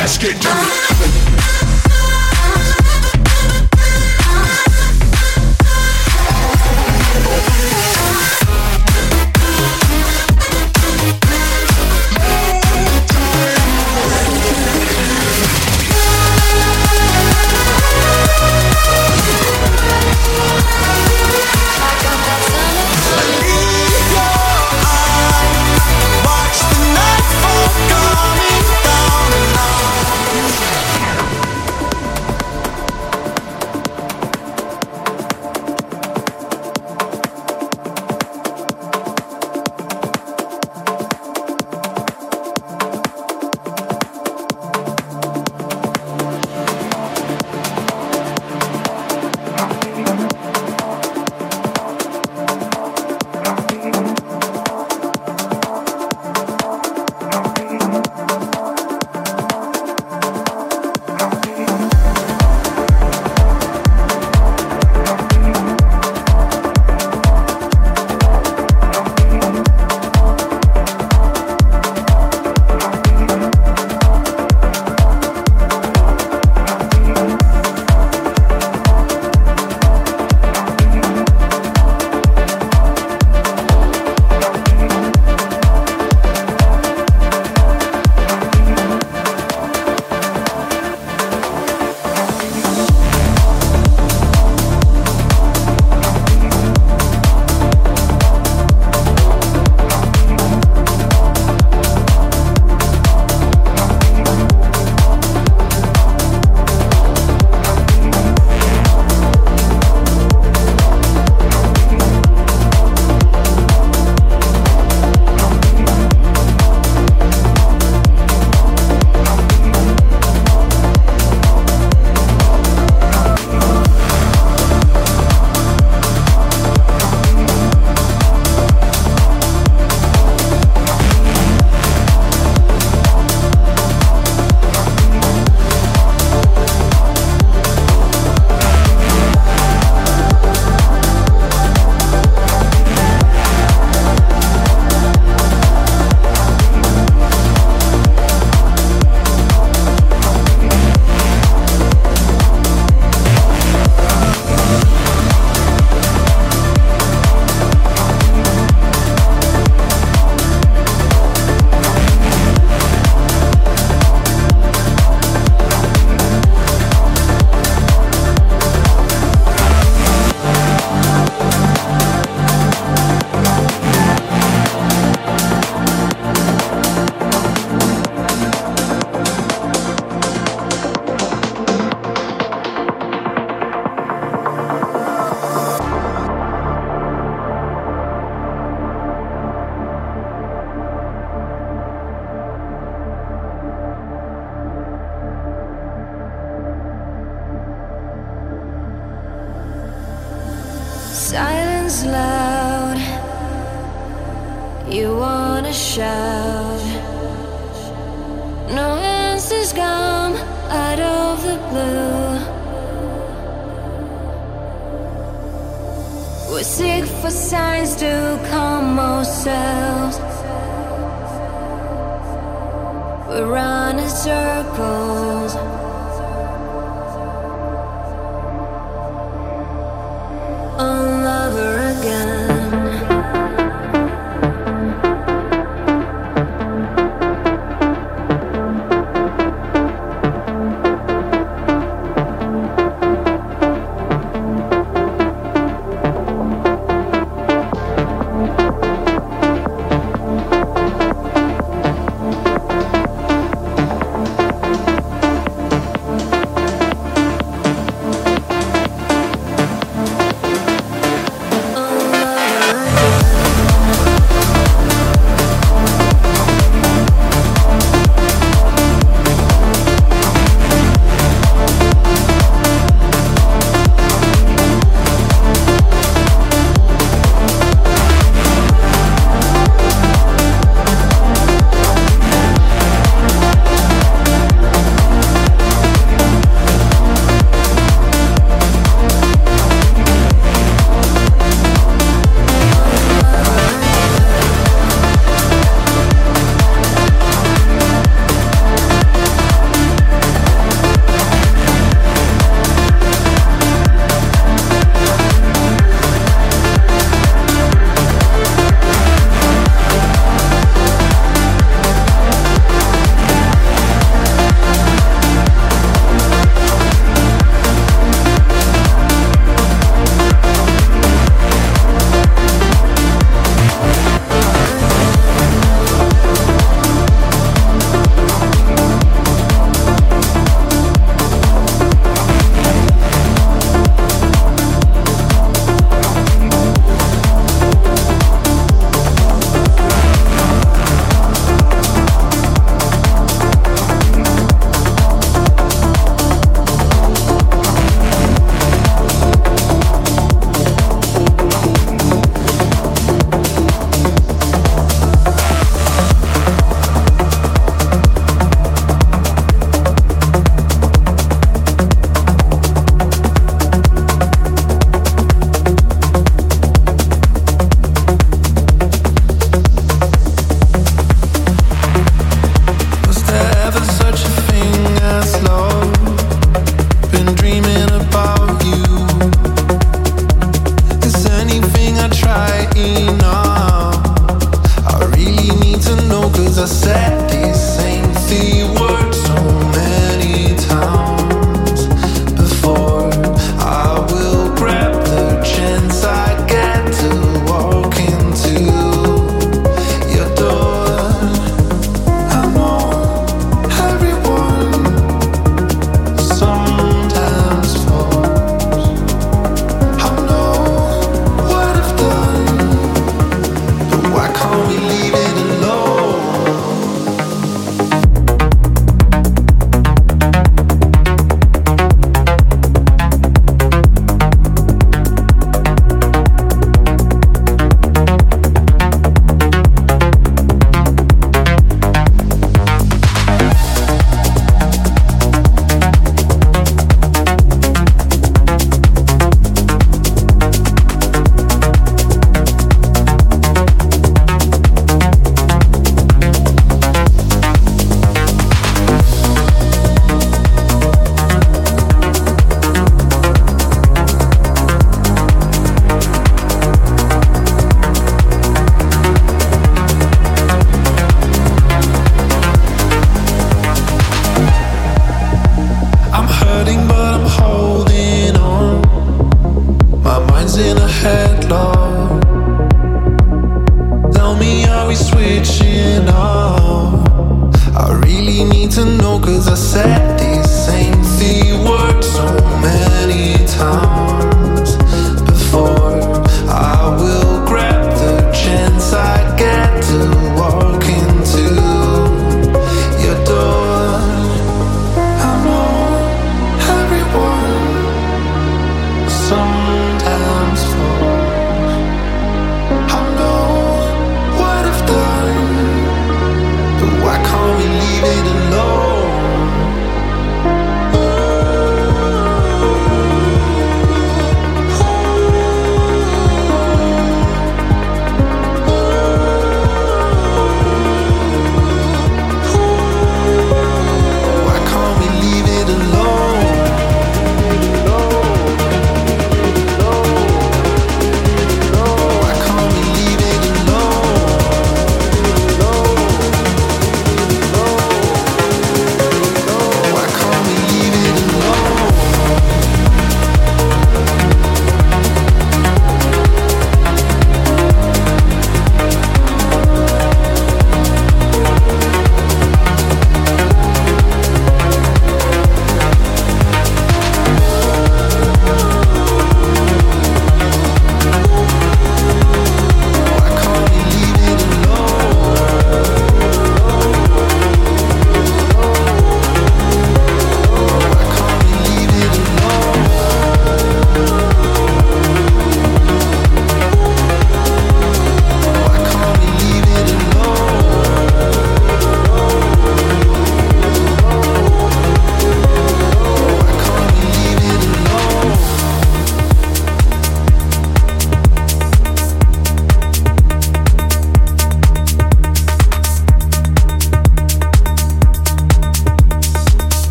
Let's get dirty. We're running circles.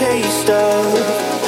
taste of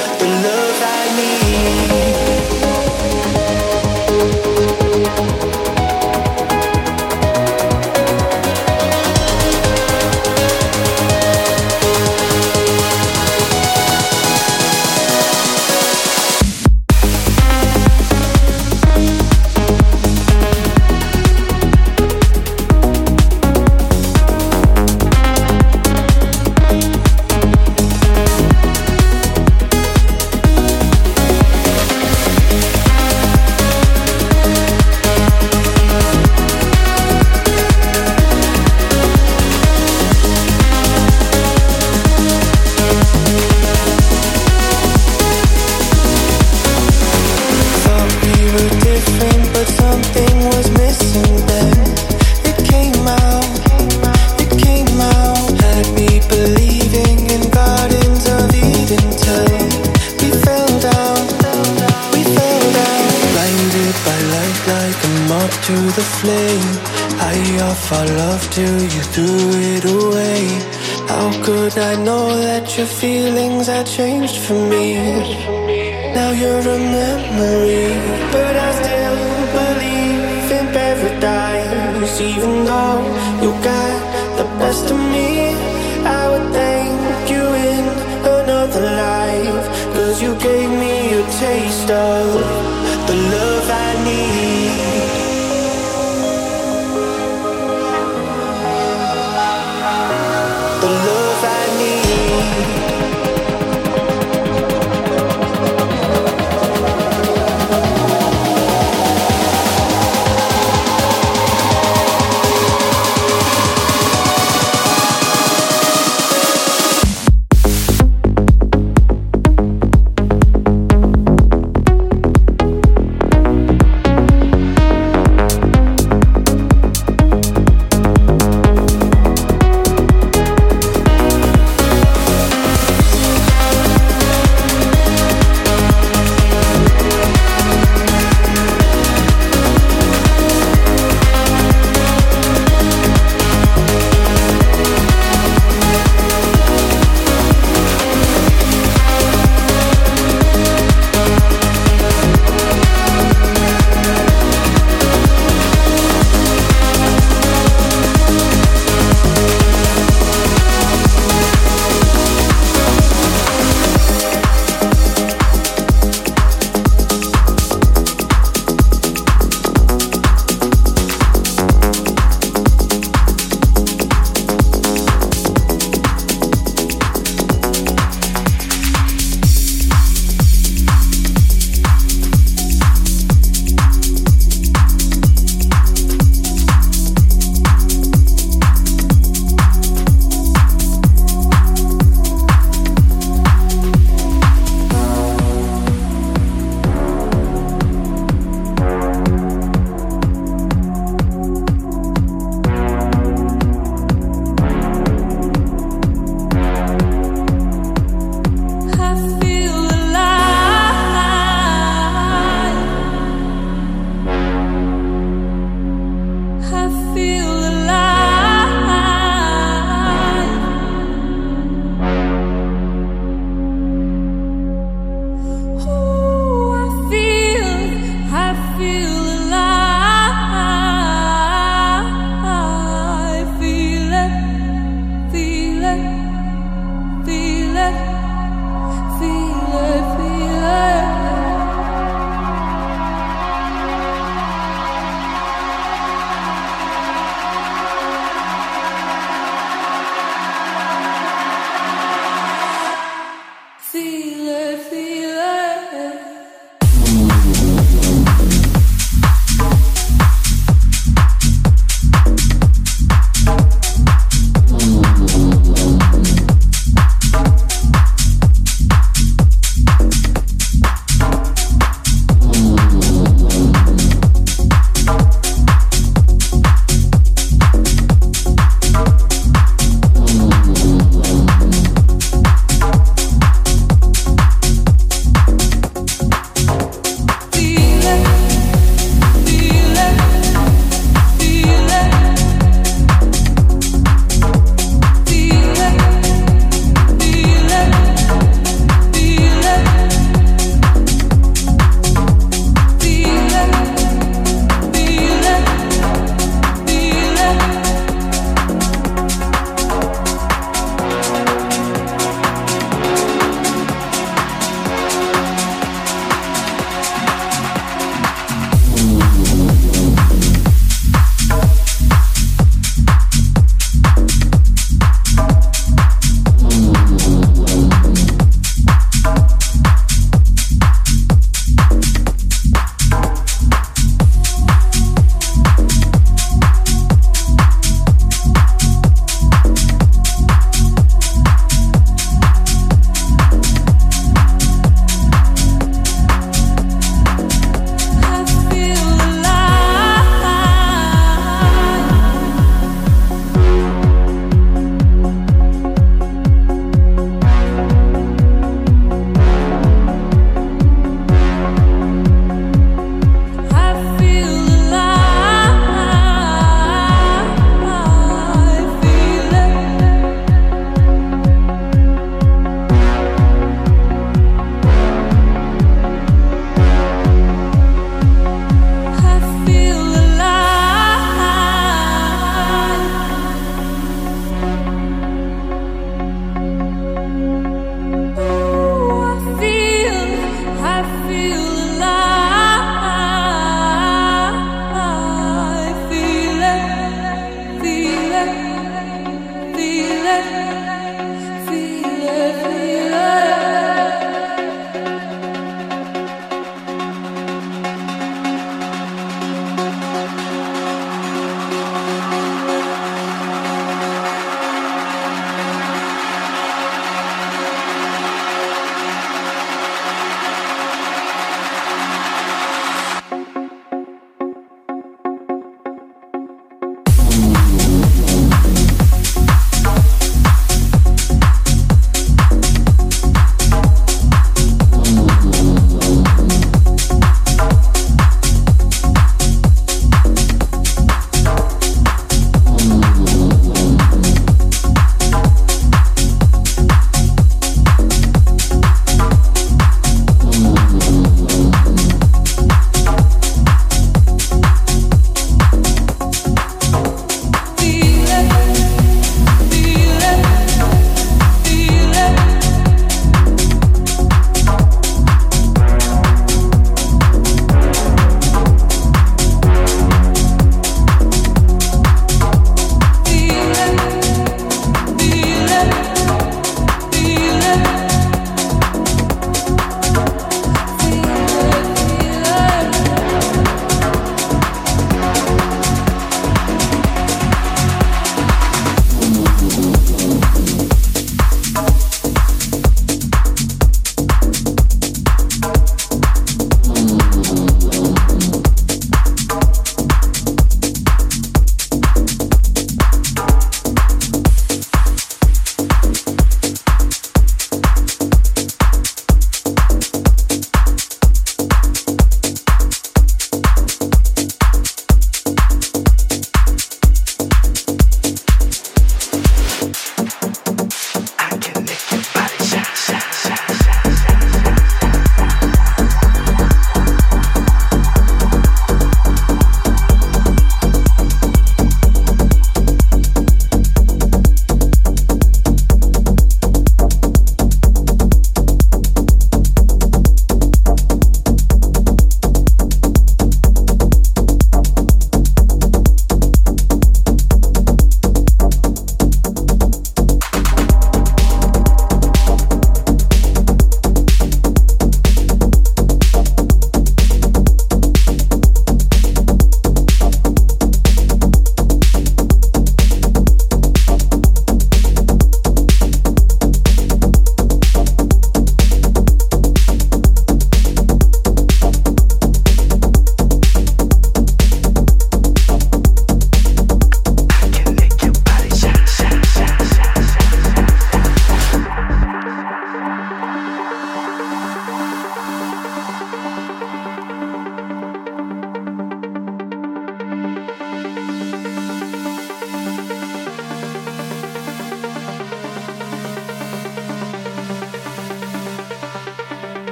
even though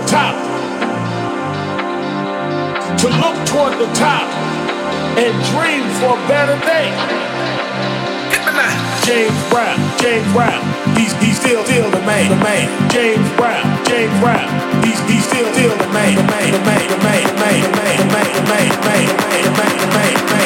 the top. To look toward the top and dream for a better day. James Brown, James Brown, he's, he's still still the man, the man. James Brown, James Brown, he's, he's still still the man, the man, the man, the man, the man, the man, the man, the man, the man, the man, the man, the man, the man.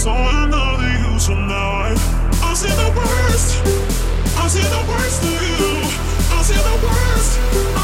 Saw another you. So now I, I see the worst. I see the worst of you. I see the worst.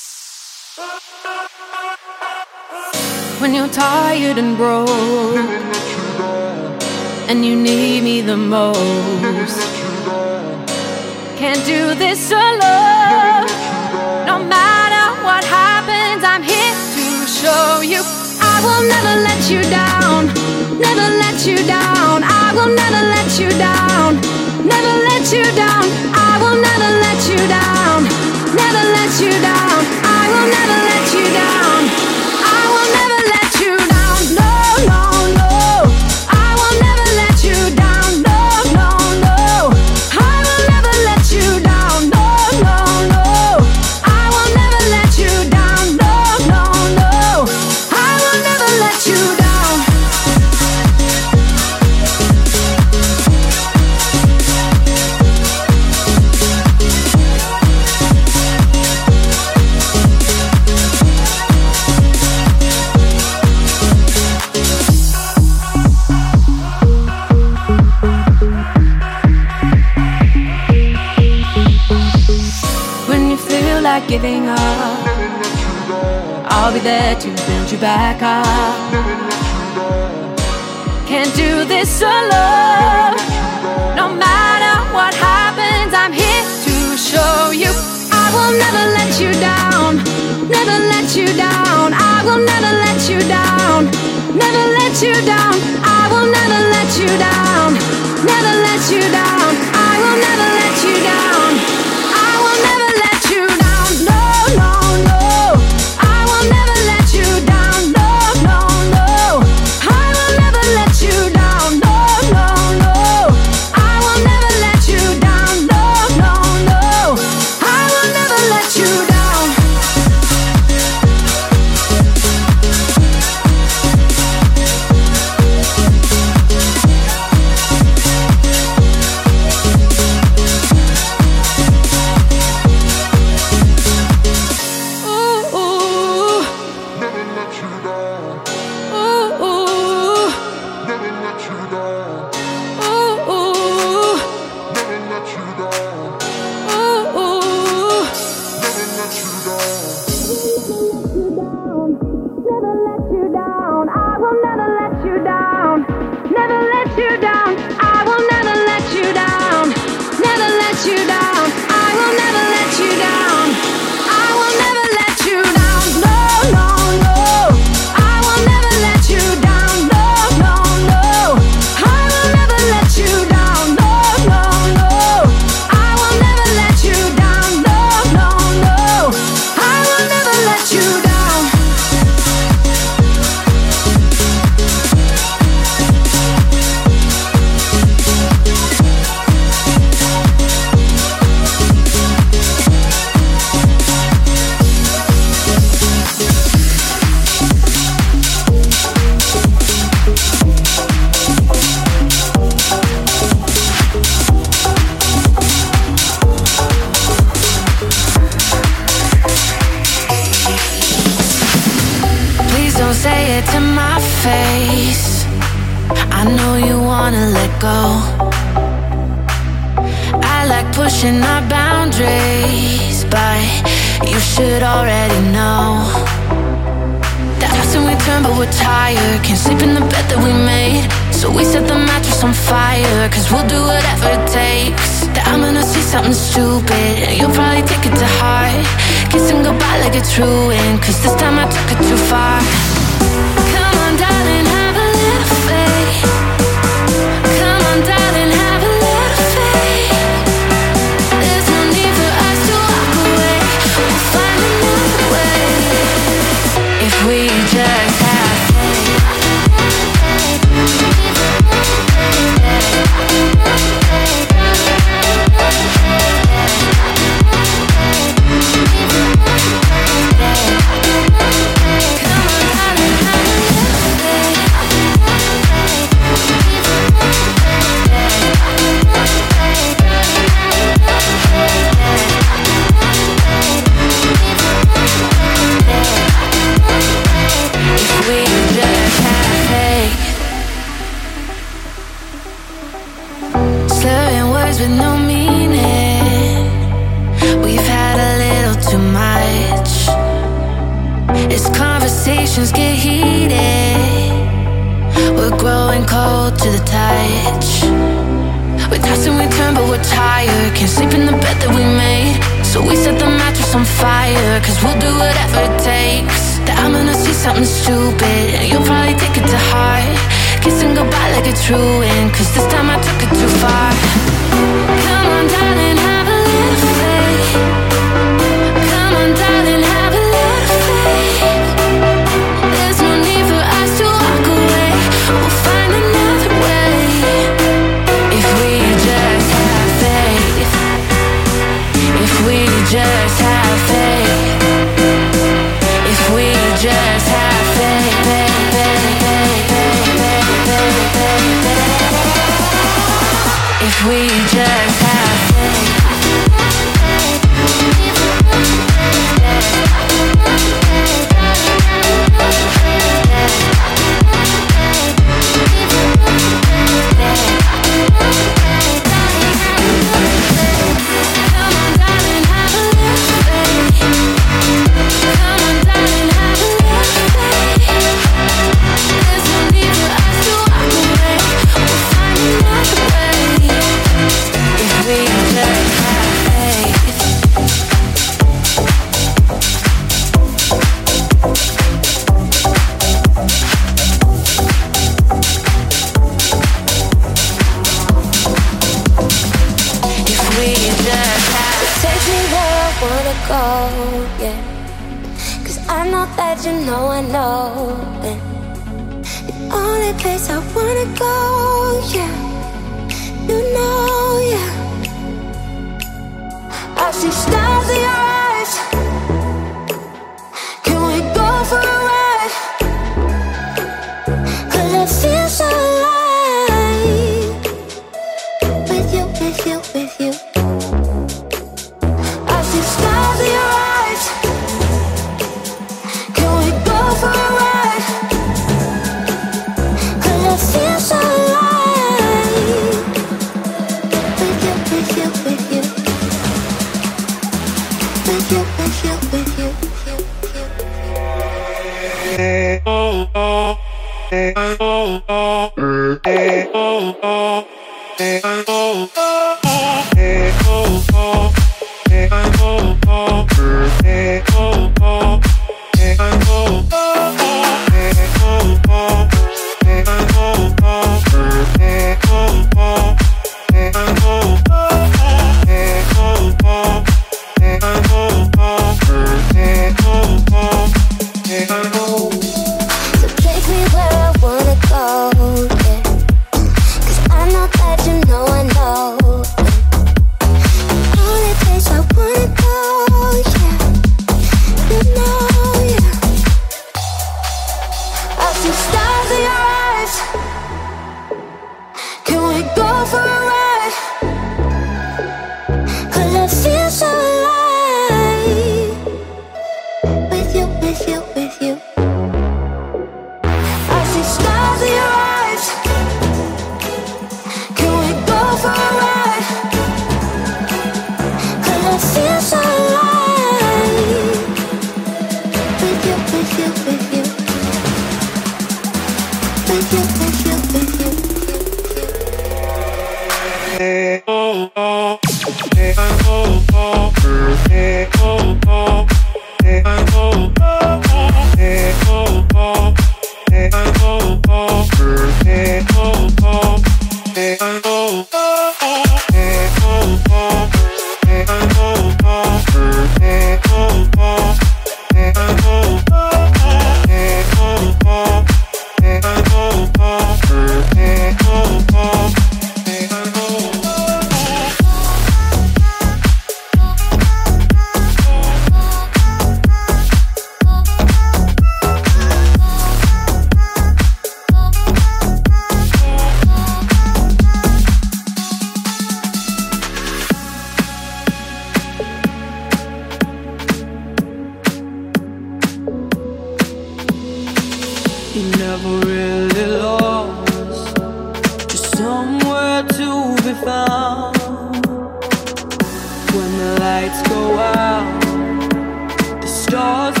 Together